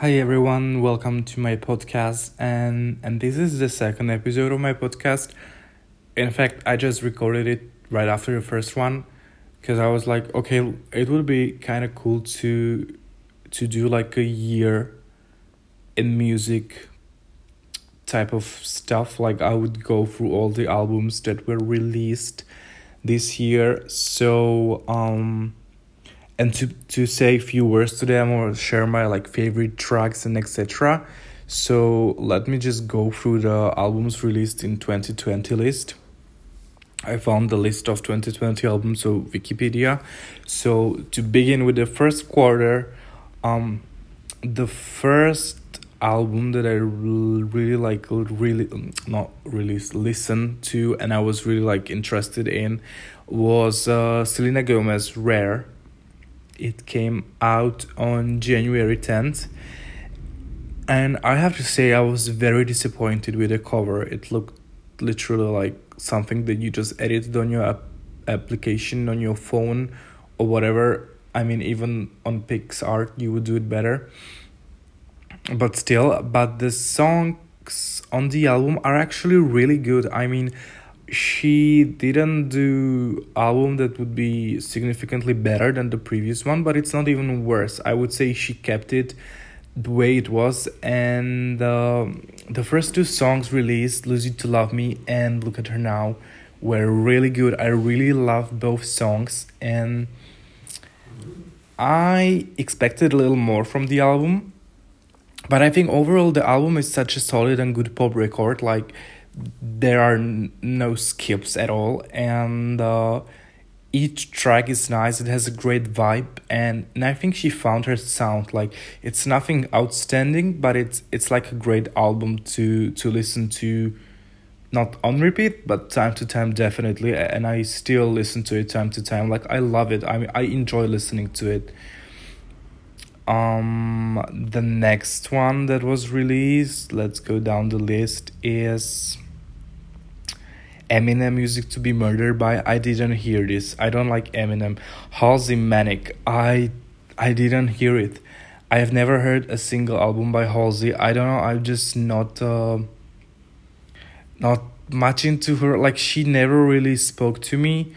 Hi everyone, welcome to my podcast and and this is the second episode of my podcast. In fact, I just recorded it right after the first one because I was like, okay, it would be kind of cool to to do like a year in music type of stuff like I would go through all the albums that were released this year. So um and to to say a few words to them or share my like favorite tracks and etc so let me just go through the albums released in 2020 list. I found the list of 2020 albums so wikipedia. So to begin with the first quarter um the first album that i really like really not really listen to and i was really like interested in was uh selena gomez rare it came out on January 10th. And I have to say, I was very disappointed with the cover. It looked literally like something that you just edited on your app- application on your phone or whatever. I mean, even on PicsArt, you would do it better. But still, but the songs on the album are actually really good. I mean, she didn't do album that would be significantly better than the previous one but it's not even worse. I would say she kept it the way it was. And uh, the first two songs released lose you to love me and look at her now were really good. I really love both songs and i expected a little more from the album. But i think overall the album is such a solid and good pop record. Like there are no skips at all and uh, each track is nice it has a great vibe and, and i think she found her sound like it's nothing outstanding but it's it's like a great album to to listen to not on repeat but time to time definitely and i still listen to it time to time like i love it i mean i enjoy listening to it. Um the next one that was released let's go down the list is Eminem music to be murdered by. I didn't hear this. I don't like Eminem. Halsey Manic. I I didn't hear it. I have never heard a single album by Halsey. I don't know. I'm just not uh, not much into her. Like she never really spoke to me.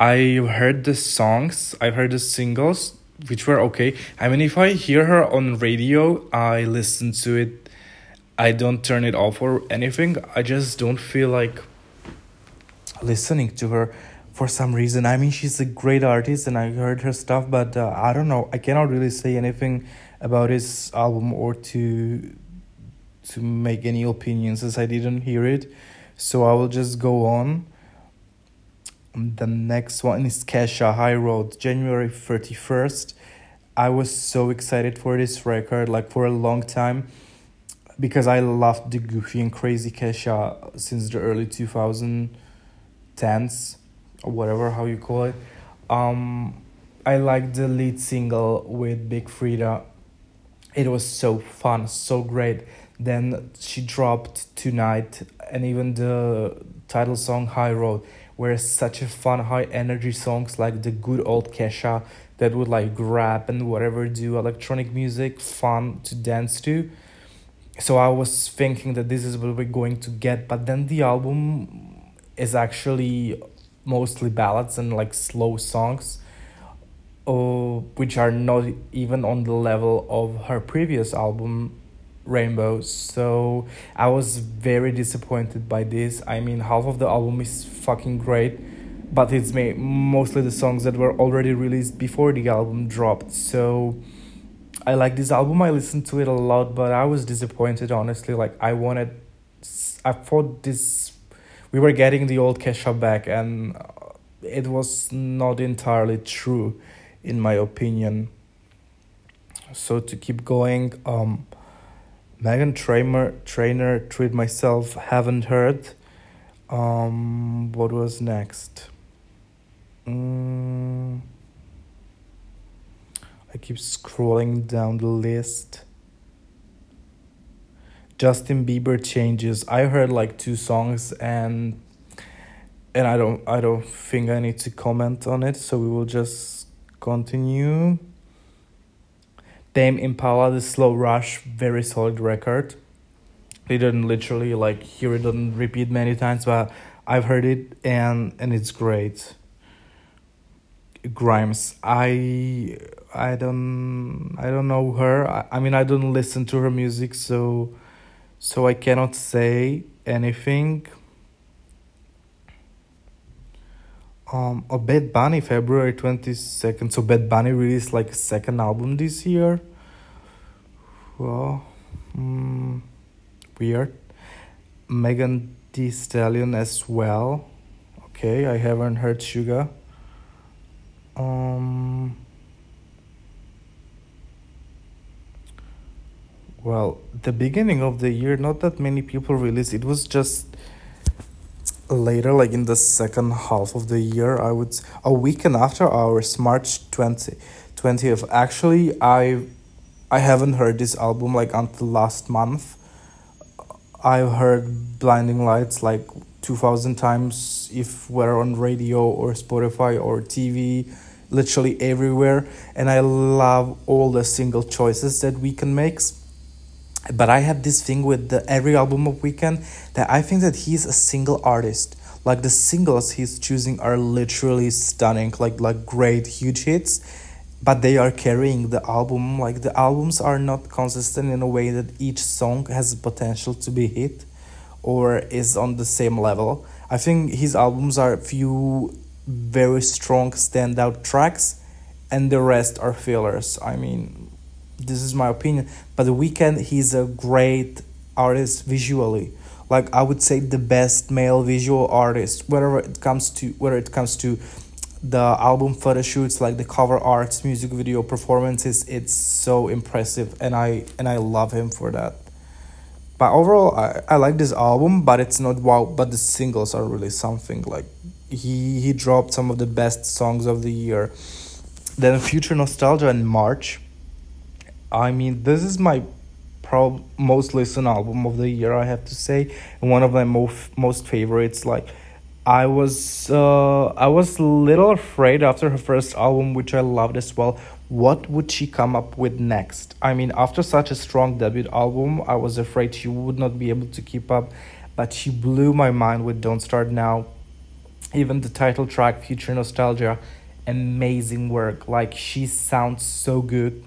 I heard the songs. I've heard the singles, which were okay. I mean, if I hear her on radio, I listen to it. I don't turn it off or anything. I just don't feel like listening to her for some reason. I mean, she's a great artist and I heard her stuff, but uh, I don't know. I cannot really say anything about his album or to to make any opinions as I didn't hear it. So I will just go on. The next one is Kesha High Road, January 31st. I was so excited for this record, like for a long time, because I loved the goofy and crazy Kesha since the early 2000s tense or whatever how you call it. Um i like the lead single with big freedia it was so fun so great. Then she dropped tonight and even the title song high road were such a fun high energy songs like the good old kesha that would like grab and whatever do electronic music fun to dance to. So i was thinking that this is what we're going to get but then the album is actually mostly ballads and like slow songs uh, which are not even on the level of her previous album rainbow. So i was very disappointed by this. I mean half of the album is fucking great but it's me mostly the songs that were already released before the album dropped. So i like this album. I listened to it a lot but i was disappointed honestly. Like i wanted i thought this we were getting the old Kesha back, and it was not entirely true, in my opinion. So to keep going, um, Meghan Trainor, Trainor, Treat Myself, haven't heard. Um, what was next? Mm, I keep scrolling down the list. Justin Bieber changes. I heard like two songs and and I don't I don't think I need to comment on it, so we will just continue. Tame Impala, the Slow Rush, very solid record. We didn't literally like hear it and repeat many times, but I've heard it and and it's great. Grimes, I I don't I don't know her. I, I mean I don't listen to her music, so so I cannot say anything. Um, oh, Bad Bunny, February twenty second. So Bad Bunny released like a second album this year. Well, mm, weird. Megan Thee Stallion as well. Okay, I haven't heard Sugar. Um. Well, the beginning of the year, not that many people released. It was just later, like in the second half of the year, I would a Weeknd After Hours, March 20, 20th. Actually, I I haven't heard this album like until last month. I've heard Blinding Lights like 2000 times if we're on radio or Spotify or TV, literally everywhere. And I love all the single choices that Weeknd makes but I have this thing with the every album of Weeknd that I think that he's a single artist. Like the singles he's choosing are literally stunning, like like great huge hits, but they are carrying the album. Like the albums are not consistent in a way that each song has potential to be hit, or is on the same level. I think his albums are few very strong standout tracks, and the rest are fillers. I mean, this is my opinion but the Weeknd he's a great artist visually. Like i would say the best male visual artist wherever it comes to whether it comes to the album photo shoots like the cover arts music video performances it's so impressive and i and i love him for that. But overall i, I like this album but it's not wow but the singles are really something like he he dropped some of the best songs of the year. Then future nostalgia in march I mean, this is my prob most listened album of the year, I have to say, and one of my most most favorites. Like, I was uh, I was a little afraid after her first album, which I loved as well. What would she come up with next? I mean, after such a strong debut album, I was afraid she would not be able to keep up, but she blew my mind with "Don't Start Now." Even the title track, "Future Nostalgia," amazing work. Like she sounds so good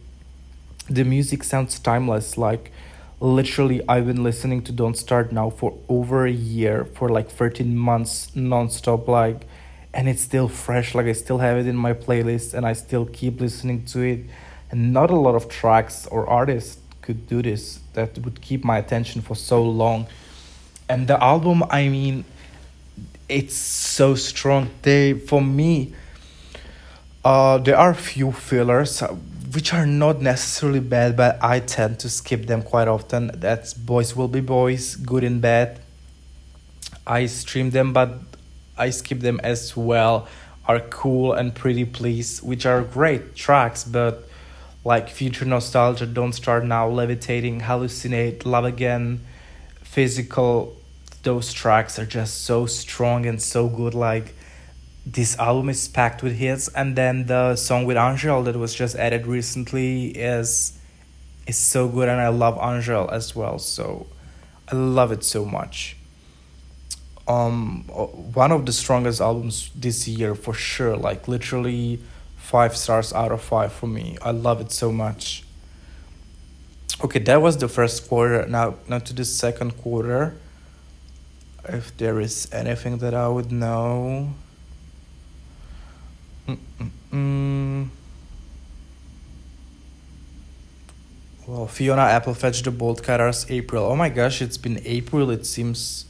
the music sounds timeless like literally i've been listening to don't start now for over a year for like 13 months nonstop like and it's still fresh like i still have it in my playlist and i still keep listening to it. And not a lot of tracks or artists could do this that would keep my attention for so long. And the album i mean it's so strong. They for me uh there are few fillers which are not necessarily bad, but I tend to skip them quite often. That's Boys Will Be Boys, Good and Bad. I stream them, but I skip them as well. Are cool and pretty please, which are great tracks, but like Future Nostalgia, Don't Start Now, Levitating, Hallucinate, Love Again, Physical, those tracks are just so strong and so good. Like this album is packed with hits and then the song with Angèle that was just added recently is is so good and I love Angèle as well so I love it so much. Um one of the strongest albums this year for sure like literally 5 stars out of 5 for me. I love it so much. Okay that was the first quarter. Now now to the second quarter if there is anything that I would know Mm-mm-mm. Well, Fiona Apple Fetch the Bolt Cutters April. Oh my gosh, it's been April. It seems.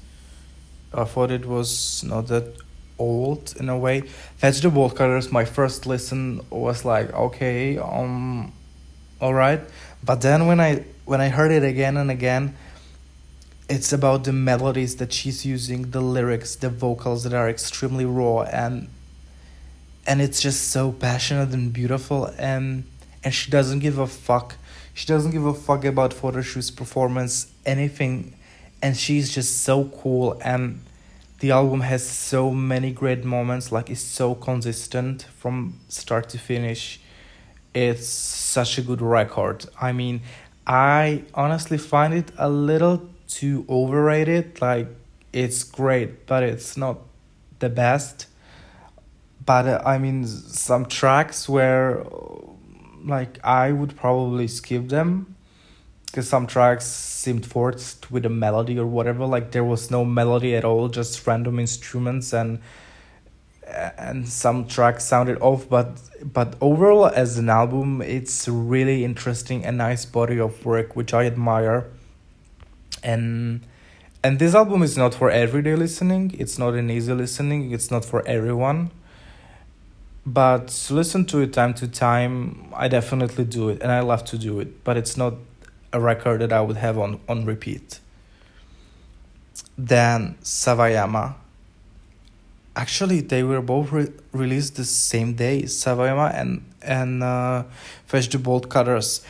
I thought it was not that old in a way. Fetch the Bolt Cutters. My first listen was like, okay, um, all right. But then when I when I heard it again and again, it's about the melodies that she's using, the lyrics, the vocals that are extremely raw and and it's just so passionate and beautiful and and she doesn't give a fuck she doesn't give a fuck about photo shoots performance anything and she's just so cool and the album has so many great moments like it's so consistent from start to finish it's such a good record. I mean, I honestly find it a little too overrated. Like, it's great, but it's not the best. But uh, I mean, some tracks where, like, I would probably skip them because some tracks seemed forced with a melody or whatever. Like, there was no melody at all, just random instruments and and some tracks sounded off. But but overall as an album it's really interesting and nice body of work which i admire. And and this album is not for everyday listening. It's not an easy listening. It's not for everyone but listen to it time to time i definitely do it and i love to do it but it's not a record that i would have on on repeat. Then Sawayama. Actually they were both re- released the same day Sawayama and and uh, Fetch the Bolt Cutters.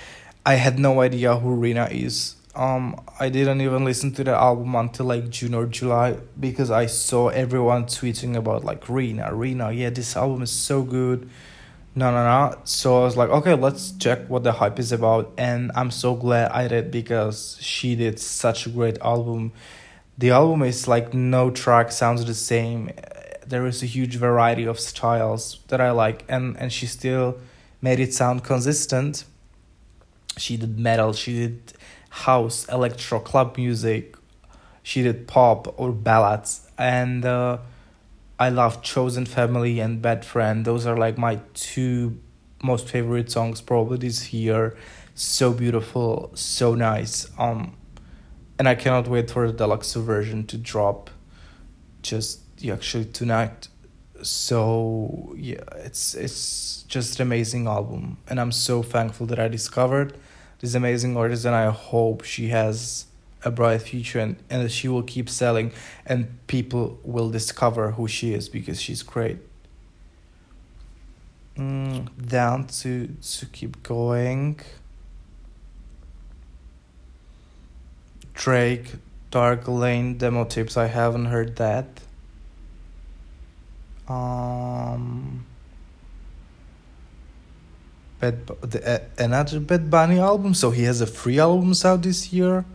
I had no idea who Rina is um I didn't even listen to the album until like June or July because I saw everyone tweeting about like Rina Rina yeah this album is so good no no no so I was like okay let's check what the hype is about. And I'm so glad I did because she did such a great album. The album is like no track sounds the same. There is a huge variety of styles that I like, and and she still made it sound consistent. She did metal, she did house, electro, club music, she did pop or ballads, and uh, I love Chosen Family and Bad Friend. Those are like my two most favorite songs probably this year. So beautiful, so nice. Um, and I cannot wait for the deluxe version to drop. Just actually tonight so yeah it's it's just an amazing album and i'm so thankful that i discovered this amazing artist and i hope she has a bright future and, and she will keep selling and people will discover who she is because she's great. Mm, down to to keep going. Drake Dark Lane Demo Tapes i haven't heard that. Um, Bad the, uh, another Bad Bunny album. So he has a three albums out this year.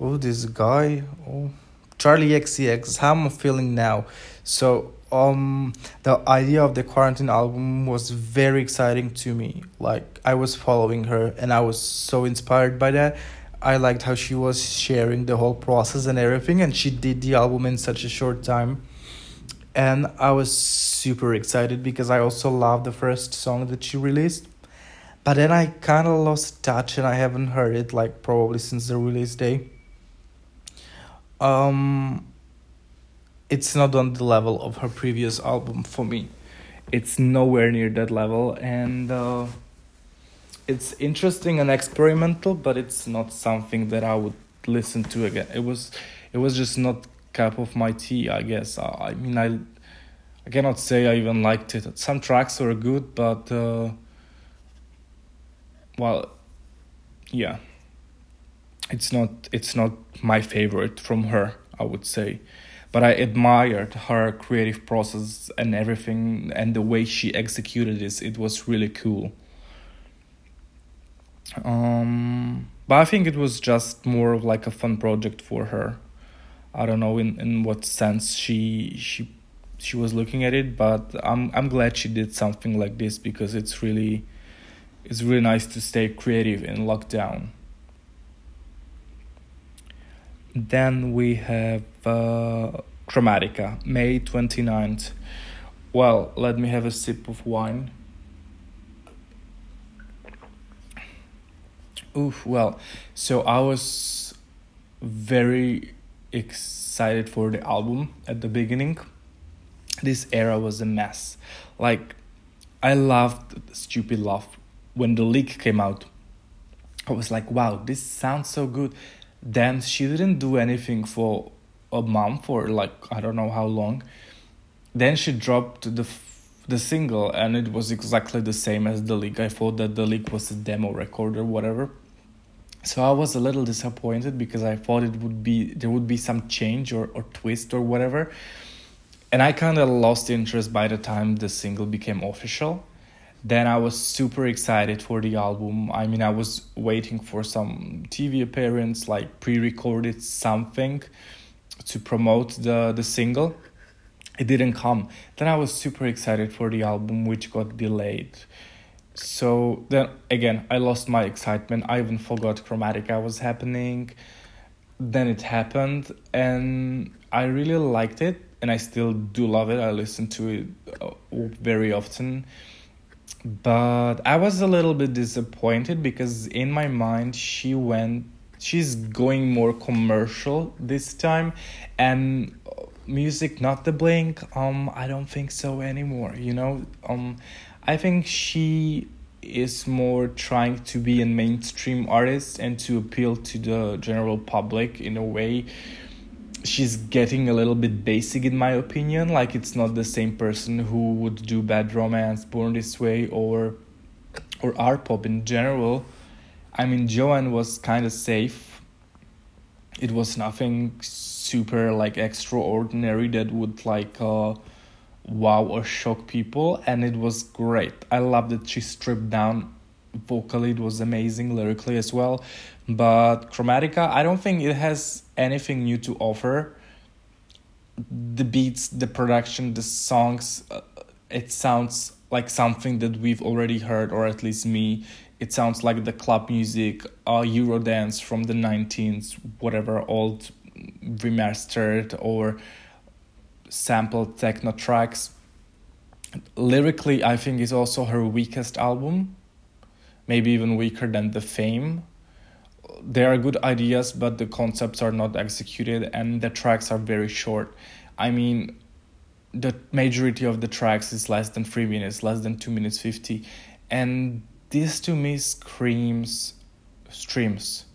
Oh, this guy. Oh, Charli XCX. How am I feeling now? So um, the idea of the quarantine album was very exciting to me. Like I was following her, and I was so inspired by that. I liked how she was sharing the whole process and everything, and she did the album in such a short time and I was super excited because I also loved the first song that she released. But then I kind of lost touch and I haven't heard it like probably since the release day. Um it's not on the level of her previous album for me. It's nowhere near that level and uh it's interesting and experimental, but it's not something that I would listen to again. It was it was just not cup of my tea, I guess. I mean, I I cannot say I even liked it. Some tracks were good, but uh, well, yeah, it's not it's not my favorite from her. I would say, but I admired her creative process and everything, and the way she executed this. It was really cool. Um, but I think it was just more of like a fun project for her. I don't know in, in what sense she she she was looking at it, but I'm I'm glad she did something like this because it's really it's really nice to stay creative in lockdown. Then we have uh, Chromatica, May 29th. Well, let me have a sip of wine. Oof, well, so I was very excited for the album at the beginning. This era was a mess. Like, I loved Stupid Love when the leak came out. I was like, wow, this sounds so good. Then she didn't do anything for a month or like I don't know how long. Then she dropped the the single and it was exactly the same as the leak. I thought that the leak was a demo record or whatever so i was a little disappointed because i thought it would be there would be some change or, or twist or whatever and i kind of lost interest by the time the single became official then I was super excited for the album. I mean, I was waiting for some TV appearance, like pre-recorded something to promote the the single. It didn't come. Then I was super excited for the album, which got delayed. So then again, I lost my excitement. I even forgot Chromatica was happening. Then it happened, and I really liked it, and I still do love it. I listen to it uh, very often but I was a little bit disappointed because in my mind she went she's going more commercial this time and music not the blink um I don't think so anymore you know um I think she is more trying to be a mainstream artist and to appeal to the general public in a way. She's getting a little bit basic in my opinion. Like it's not the same person who would do bad romance born this way or or art pop in general. I mean joanne was kind of safe. It was nothing super like extraordinary that would like uh wow or shock people and it was great. I love that she stripped down vocally. It was amazing lyrically as well. But chromatica i don't think it has anything new to offer. The beats the production the songs uh, it sounds like something that we've already heard or at least me. It sounds like the club music uh eurodance from the 19th whatever old remastered or sampled techno tracks. Lyrically i think is also her weakest album maybe even weaker than the fame. There are good ideas but the concepts are not executed and the tracks are very short. I mean the majority of the tracks is less than 3 minutes less than 2 minutes 50 and this to me screams streams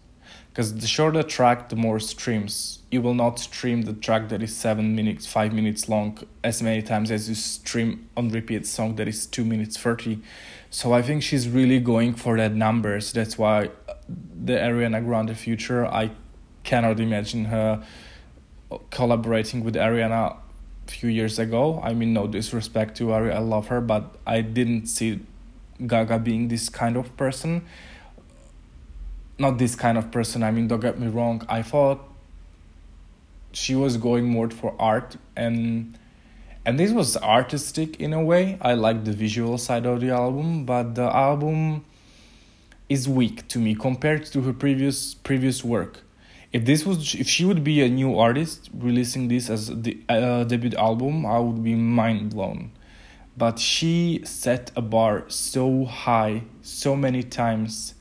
because the shorter track the more streams you will not stream the track that is 7 minutes 5 minutes long as many times as you stream on repeat song that is 2 minutes 30 so I think she's really going for that numbers. That's why uh, the Ariana Grande future, I cannot imagine her uh, collaborating with Ariana a few years ago. I mean, no disrespect to Ari, I love her, but I didn't see Gaga being this kind of person. Not this kind of person, I mean, don't get me wrong. I thought she was going more for art and and this was artistic in a way. I like the visual side of the album but the album is weak to me compared to her previous previous work. If this was if she would be a new artist releasing this as the uh, debut album i would be mind blown. But she set a bar so high so many times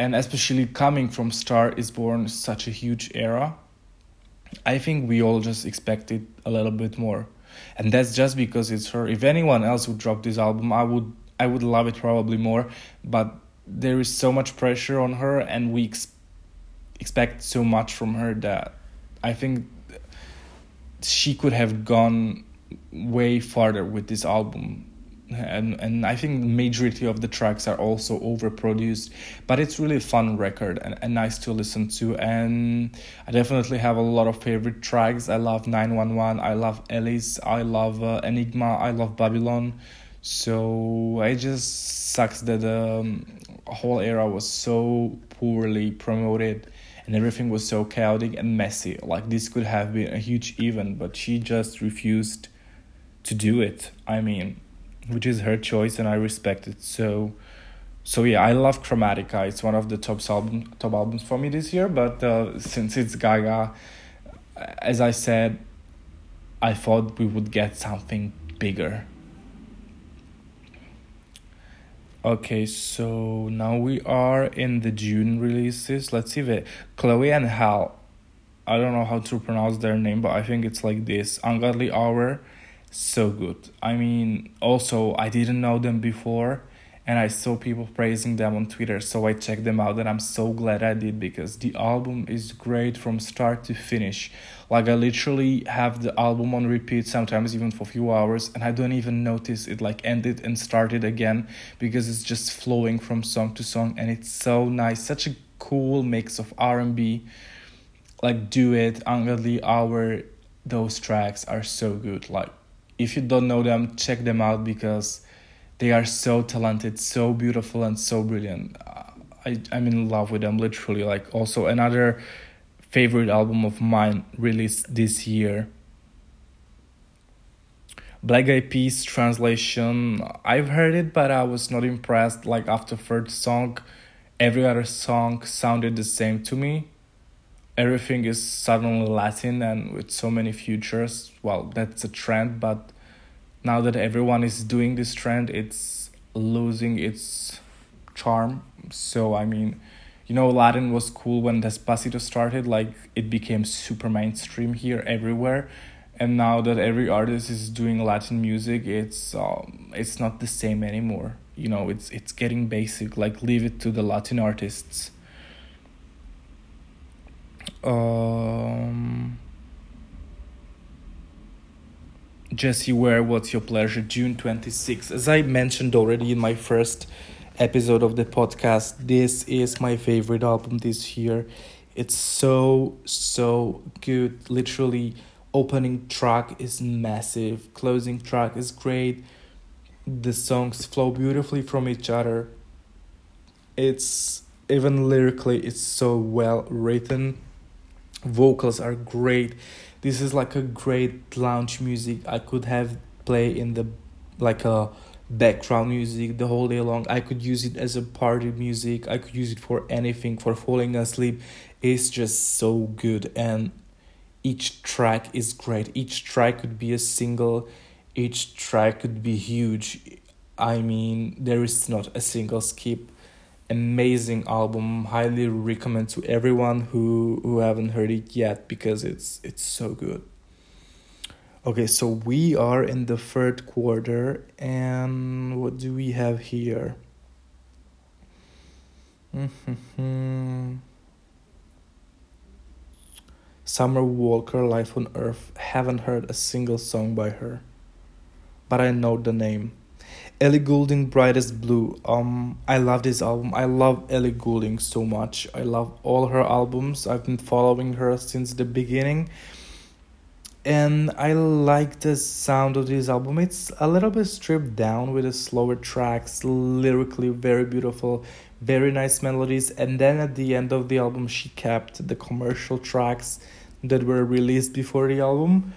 and especially coming from star is born such a huge era I think we all just expected a little bit more. And that's just because it's her. If anyone else would drop this album, I would I would love it probably more, but there is so much pressure on her and we ex- expect so much from her that I think she could have gone way farther with this album and and I think the majority of the tracks are also overproduced, but it's really a fun record and, and nice to listen to. And I definitely have a lot of favorite tracks. I love Nine One One. I love Alice. I love uh, Enigma. I love Babylon. So it just sucks that the um, whole era was so poorly promoted and everything was so chaotic and messy. Like this could have been a huge event, but she just refused to do it. I mean which is her choice and I respect it. So so yeah, I love Chromatica. It's one of the top album top albums for me this year. But uh, since it's Gaga, as I said, I thought we would get something bigger. Okay, so now we are in the June releases. Let's see the Chloe and Hal. I don't know how to pronounce their name, but I think it's like this: Ungodly Hour, so good. I mean, also, I didn't know them before and I saw people praising them on Twitter, so I checked them out and I'm so glad I did because the album is great from start to finish. Like, I literally have the album on repeat, sometimes even for a few hours, and I don't even notice it like ended and started again because it's just flowing from song to song and it's so nice. Such a cool mix of R&B, like Do It, Ungodly Hour, those tracks are so good. Like, if you don't know them, check them out because they are so talented so beautiful and so brilliant. I, i'm in love with them literally like also another favorite album of mine released this year. Black eyed peas translation i've heard it but i was not impressed. Like after first song every other song sounded the same to me everything is suddenly latin and with so many futures well that's a trend but now that everyone is doing this trend, it's losing its charm. So I mean, you know, Latin was cool when Despacito started. Like it became super mainstream here everywhere, and now that every artist is doing Latin music, it's um, it's not the same anymore. You know, it's it's getting basic. Like leave it to the Latin artists. Um Jessie Ware, What's Your Pleasure, June 26th. As I mentioned already in my first episode of the podcast, this is my favorite album this year. It's so, so good. Literally, opening track is massive, closing track is great. The songs flow beautifully from each other. It's even lyrically, it's so well written. Vocals are great. This is like a great lounge music i could have play in the like a background music the whole day long. I could use it as a party music. I could use it for anything for falling asleep. It's just so good and each track is great. Each track could be a single. Each track could be huge. I mean there is not a single skip amazing album highly recommend to everyone who who haven't heard it yet because it's it's so good okay so we are in the third quarter and what do we have here Summer Walker, Life on Earth. Haven't heard a single song by her, but I know the name. Ellie Goulding, Brightest Blue. Um, I love this album. I love Ellie Goulding so much. I love all her albums. I've been following her since the beginning, and I like the sound of this album. It's a little bit stripped down with the slower tracks, lyrically very beautiful, very nice melodies. And then at the end of the album, she kept the commercial tracks that were released before the album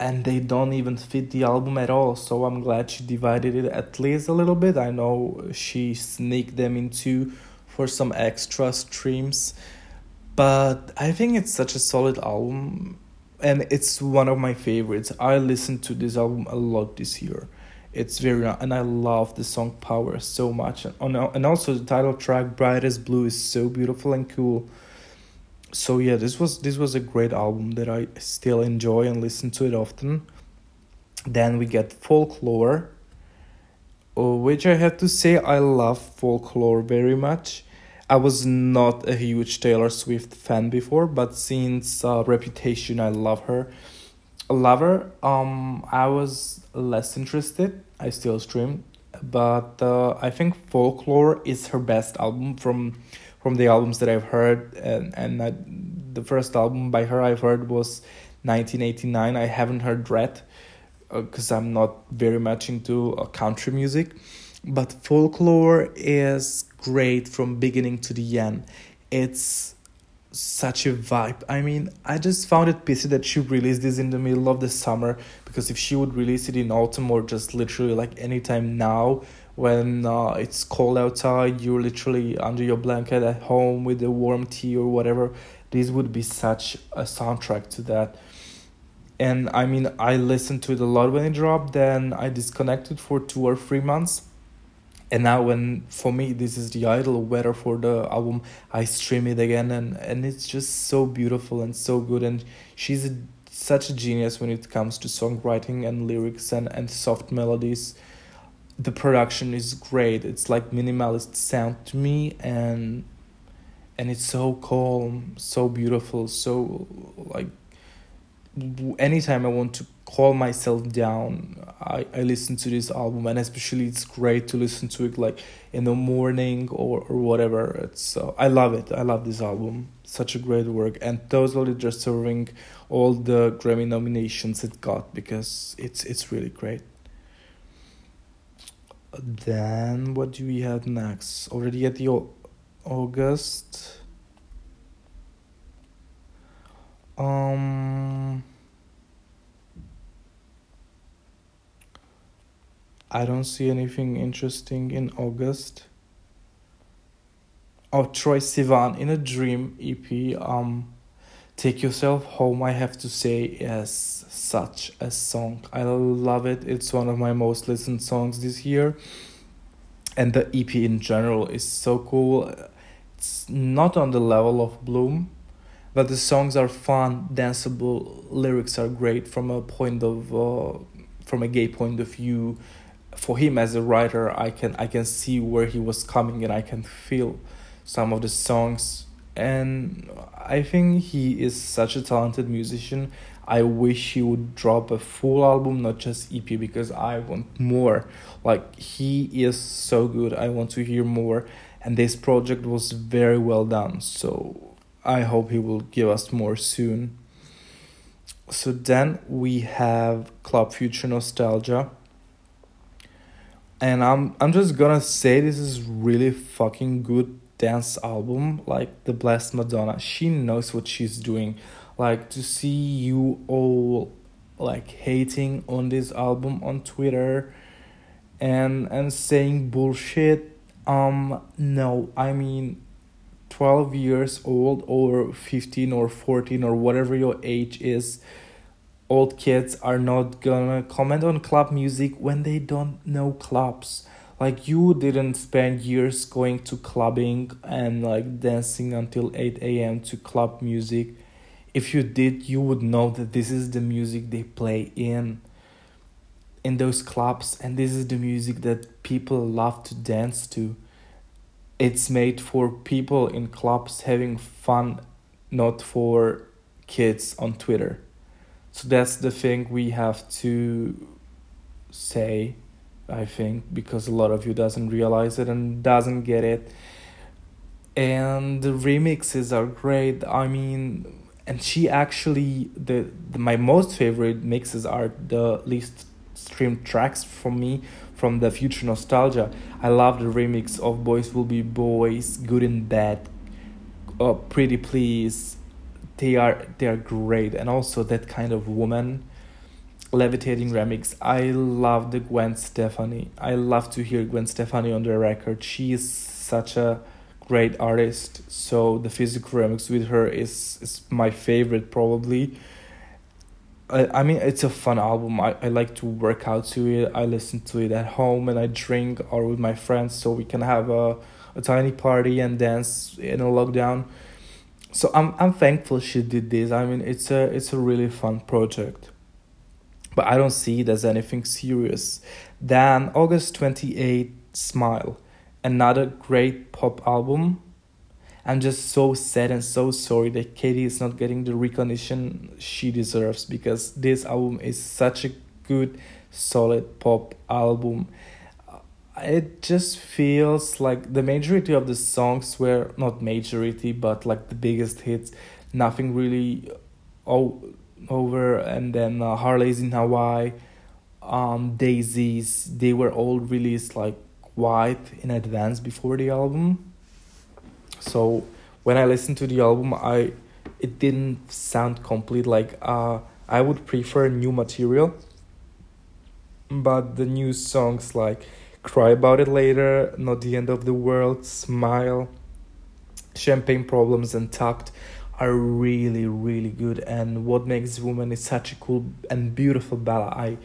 and they don't even fit the album at all. So I'm glad she divided it at least a little bit. I know she sneaked them into for some extra streams, but I think it's such a solid album and it's one of my favorites. I listened to this album a lot this year. It's very and I love the song Power so much. And also the title track Brightest Blue is so beautiful and cool so yeah this was this was a great album that i still enjoy and listen to it often. Then we get folklore uh, which i have to say i love folklore very much. I was not a huge taylor swift fan before but since uh, reputation i love her. Love her. Um i was less interested. I still stream. But uh, i think folklore is her best album from from the albums that I've heard, and and the first album by her I've heard was 1989. I haven't heard Red because uh, I'm not very much into uh, country music, but folklore is great from beginning to the end. It's such a vibe. I mean, I just found it pity that she released this in the middle of the summer because if she would release it in autumn or just literally like anytime now, when uh, it's cold outside you're literally under your blanket at home with a warm tea or whatever this would be such a soundtrack to that. And i mean i listened to it a lot when it dropped then i disconnected for two or three months. And now when for me this is the ideal weather for the album i stream it again and and it's just so beautiful and so good. And she's a, such a genius when it comes to songwriting and lyrics and and soft melodies the production is great. It's like minimalist sound to me and and it's so calm, so beautiful, so like anytime I want to calm myself down, I, I listen to this album and especially it's great to listen to it like in the morning or, or whatever. It's uh, I love it. I love this album. Such a great work and totally deserving all the Grammy nominations it got because it's it's really great. Then what do we have next? Already at the August. Um. I don't see anything interesting in August. Oh, Troye Sivan in a Dream EP. Um, Take Yourself Home. I have to say is such a song. I love it. It's one of my most listened songs this year, and the EP in general is so cool. It's not on the level of Bloom, but the songs are fun, danceable. Lyrics are great from a point of uh, from a gay point of view for him as a writer i can i can see where he was coming and i can feel some of the songs and i think he is such a talented musician. I wish he would drop a full album not just ep because i want more. Like he is so good. I want to hear more. And this project was very well done. So i hope he will give us more soon. So then we have club future nostalgia. And I'm I'm just gonna say this is really fucking good dance album like the blessed Madonna. She knows what she's doing. Like to see you all like hating on this album on Twitter and and saying bullshit. Um no, I mean 12 years old or 15 or 14 or whatever your age is old kids are not gonna comment on club music when they don't know clubs like you didn't spend years going to clubbing and like dancing until 8 a.m to club music. If you did you would know that this is the music they play in in those clubs and this is the music that people love to dance to. It's made for people in clubs having fun not for kids on twitter. So that's the thing we have to say i think because a lot of you doesn't realize it and doesn't get it. And the remixes are great. I mean and she actually the, the my most favorite mixes are the least streamed tracks from me from the future nostalgia. I love the remix of boys will be boys good and bad uh, pretty please. They are they are great. And also that kind of woman levitating remix. I love the gwen stefani. I love to hear gwen stefani on the record. She is such a great artist. So the physical remix with her is is my favorite probably. I, I mean it's a fun album. I, I like to work out to it. I listen to it at home and i drink or with my friends so we can have a, a tiny party and dance in a lockdown. So I'm I'm thankful she did this. I mean, it's a it's a really fun project, but I don't see it as anything serious. Then August twenty eight, Smile, another great pop album. I'm just so sad and so sorry that Katy is not getting the recognition she deserves because this album is such a good, solid pop album uh, it just feels like the majority of the songs were not majority but like the biggest hits nothing really o- over and then uh, harley's in hawaii. Um daisies they were all released like quite in advance before the album. So when i listened to the album i it didn't sound complete like uh i would prefer new material. But the new songs like Cry About It Later, Not the End of the World, Smile, Champagne Problems, and Tucked are really, really good. And What Makes Woman is such a cool and beautiful ballad. I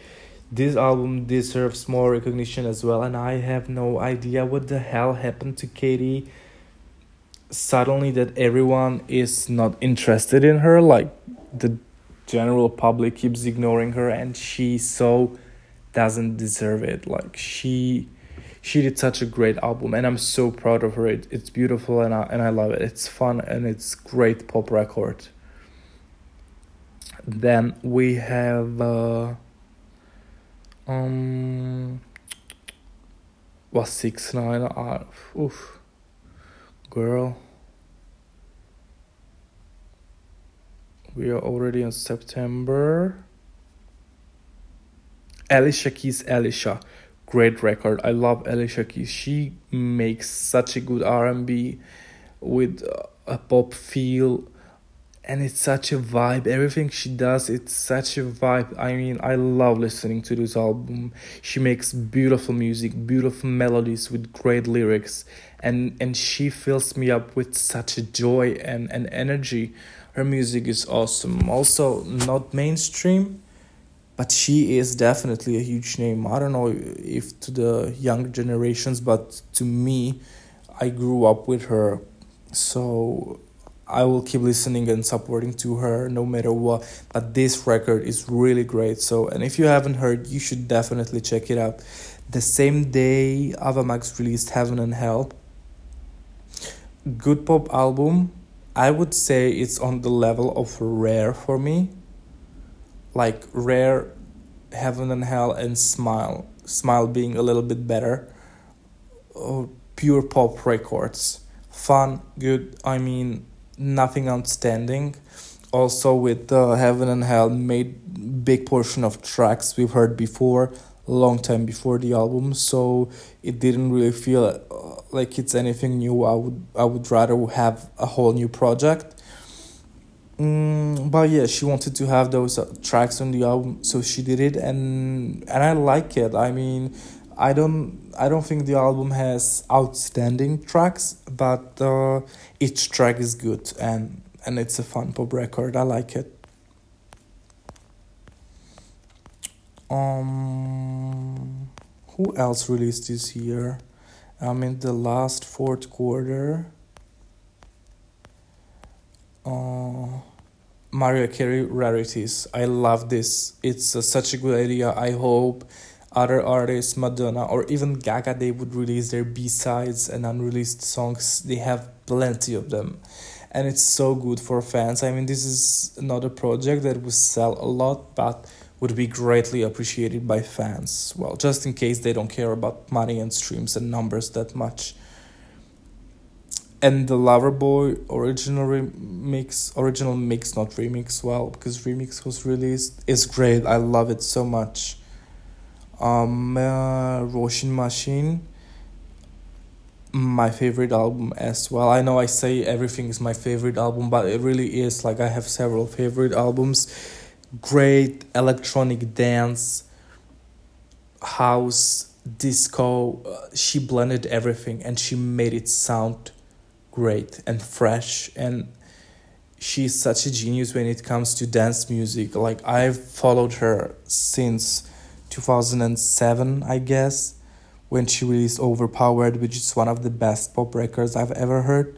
this album deserves more recognition as well, and I have no idea what the hell happened to Katy. Suddenly, that everyone is not interested in her, like the general public keeps ignoring her, and she so doesn't deserve it. Like she she did such a great album and I'm so proud of her. It, it's beautiful and I and I love it. It's fun and it's great pop record. Then we have uh, um was six nine uh, oof girl we are already in September Alicia Keys Alicia. Great record. I love Alicia Keys. She makes such a good R&B with a pop feel and it's such a vibe. Everything she does it's such a vibe. I mean i love listening to this album. She makes beautiful music beautiful melodies with great lyrics and and she fills me up with such a joy and, and energy. Her music is awesome. Also not mainstream but she is definitely a huge name i don't know if to the younger generations but to me i grew up with her so I will keep listening and supporting to her no matter what. But this record is really great. So, and if you haven't heard, you should definitely check it out. The same day, Ava Max released Heaven and Hell. Good pop album. I would say it's on the level of Rare for me. Like Rare, Heaven and Hell, and Smile. Smile being a little bit better. Oh, pure pop records. Fun, good. I mean, nothing outstanding. Also, with uh, Heaven and Hell, made big portion of tracks we've heard before, long time before the album. So it didn't really feel uh, like it's anything new. I would I would rather have a whole new project. Mm, but yeah, she wanted to have those uh, tracks on the album, so she did it, and and I like it. I mean, I don't I don't think the album has outstanding tracks, but uh, each track is good and and it's a fun pop record. I like it. Um, who else released this year? I'm in the last fourth quarter. Uh, Mariah Carey rarities. I love this. It's uh, such a good idea. I hope other artists, Madonna or even Gaga, they would release their B sides and unreleased songs. They have plenty of them, and it's so good for fans. I mean, this is not a project that will sell a lot, but would be greatly appreciated by fans. Well, just in case they don't care about money and streams and numbers that much. And the Loverboy original remix, original mix, not remix, well, because remix was released, is great. I love it so much um, uh, Machine, my favorite album as well. I know I say everything is my favorite album, but it really is. Like I have several favorite albums. Great electronic dance, house, disco. Uh, she blended everything and she made it sound great and fresh and she's such a genius when it comes to dance music. Like I've followed her since 2007, I guess, when she released Overpowered, which is one of the best pop records I've ever heard.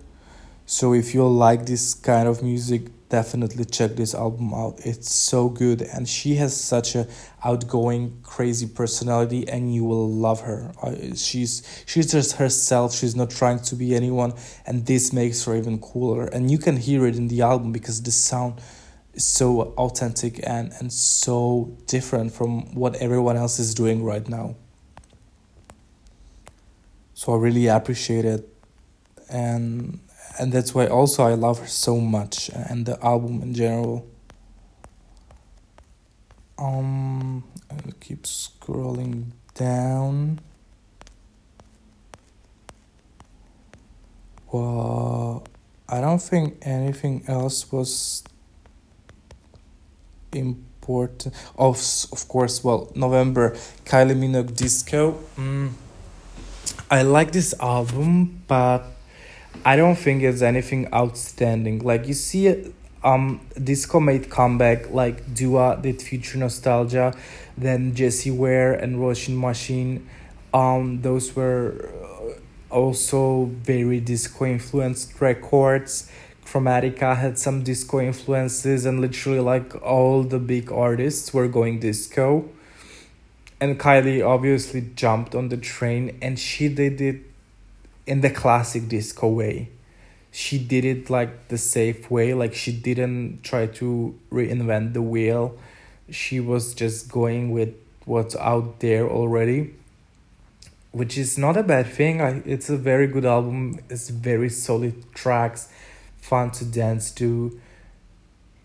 So if you like this kind of music, definitely check this album out. It's so good and she has such a outgoing, crazy personality and you will love her. She's she's just herself. She's not trying to be anyone and this makes her even cooler. And you can hear it in the album because the sound is so authentic and, and so different from what everyone else is doing right now. So I really appreciate it and and that's why also I love her so much and the album in general. Um I'll keep scrolling down. Well, I don't think anything else was important. Of of course, well, November, Kylie Minogue Disco. Mm, I like this album, but I don't think it's anything outstanding. Like you see, um, disco made comeback. Like Dua did Future Nostalgia, then Jessie Ware and Róisín Machine. Um, those were also very disco influenced records Chromatica had some disco influences, and literally, like all the big artists were going disco. And Kylie obviously jumped on the train, and she did it in the classic disco way. She did it like the safe way, like she didn't try to reinvent the wheel. She was just going with what's out there already which is not a bad thing. I, it's a very good album. It's very solid tracks fun to dance to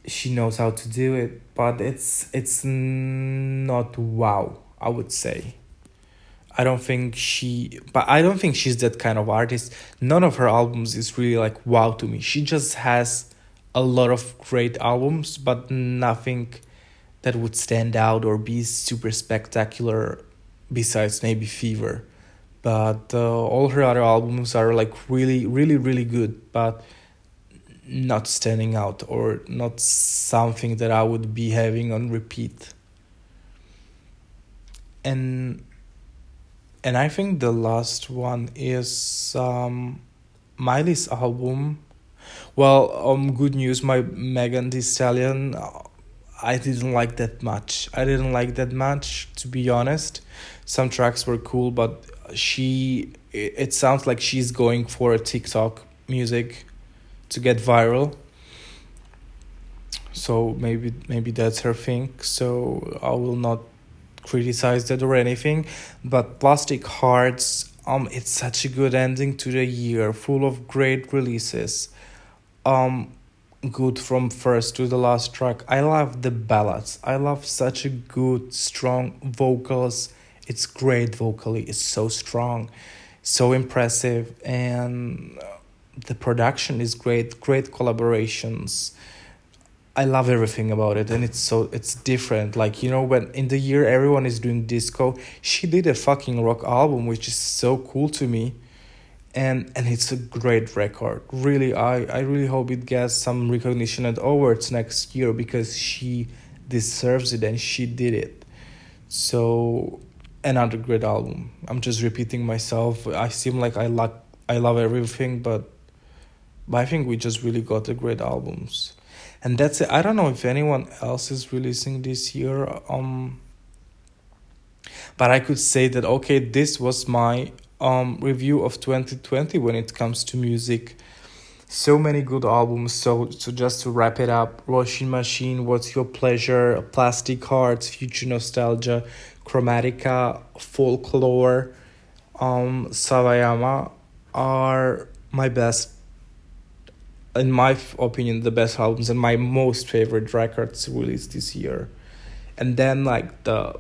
she knows how to do it but it's it's not wow i would say I don't think she, but I don't think she's that kind of artist. None of her albums is really like wow to me. She just has a lot of great albums, but nothing that would stand out or be super spectacular besides maybe Fever. But uh, all her other albums are like really, really, really good, but not standing out or not something that I would be having on repeat. And and I think the last one is um, Miley's album. Well, um, good news. My Megan Thee Stallion, I didn't like that much. I didn't like that much, to be honest. Some tracks were cool, but she, it, it sounds like she's going for a TikTok music to get viral. So maybe maybe that's her thing. So I will not criticize it or anything, but Plastic Hearts, um, it's such a good ending to the year, full of great releases. Um, good from first to the last track. I love the ballads. I love such a good, strong vocals. It's great vocally. It's so strong, so impressive, and the production is great. Great collaborations I love everything about it and it's so it's different. Like, you know, when in the year everyone is doing disco, she did a fucking rock album which is so cool to me. And and it's a great record. Really I I really hope it gets some recognition at awards next year because she deserves it and she did it. So another great album. I'm just repeating myself. I seem like I like I love everything but but I think we just really got the great albums and that's it. I don't know if anyone else is releasing this year um but i could say that okay this was my um review of 2020 when it comes to music. So many good albums so so just to wrap it up Róisín Machine what's your pleasure plastic hearts future nostalgia chromatica folklore um Sawayama are my best in my opinion, the best albums and my most favorite records released this year. And then like the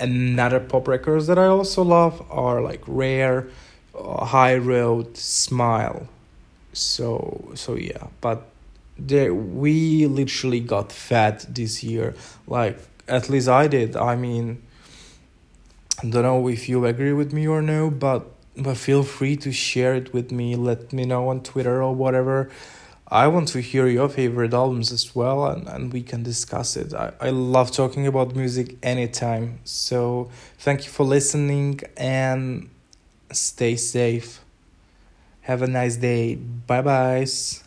another pop records that I also love are like Rare, uh, High Road, Smile. So so yeah, but there we literally got fat this year. Like at least I did. I mean, I don't know if you agree with me or no, but but feel free to share it with me. Let me know on Twitter or whatever. I want to hear your favorite albums as well, and, and we can discuss it. I, I love talking about music anytime. So, thank you for listening and stay safe. Have a nice day. Bye bye.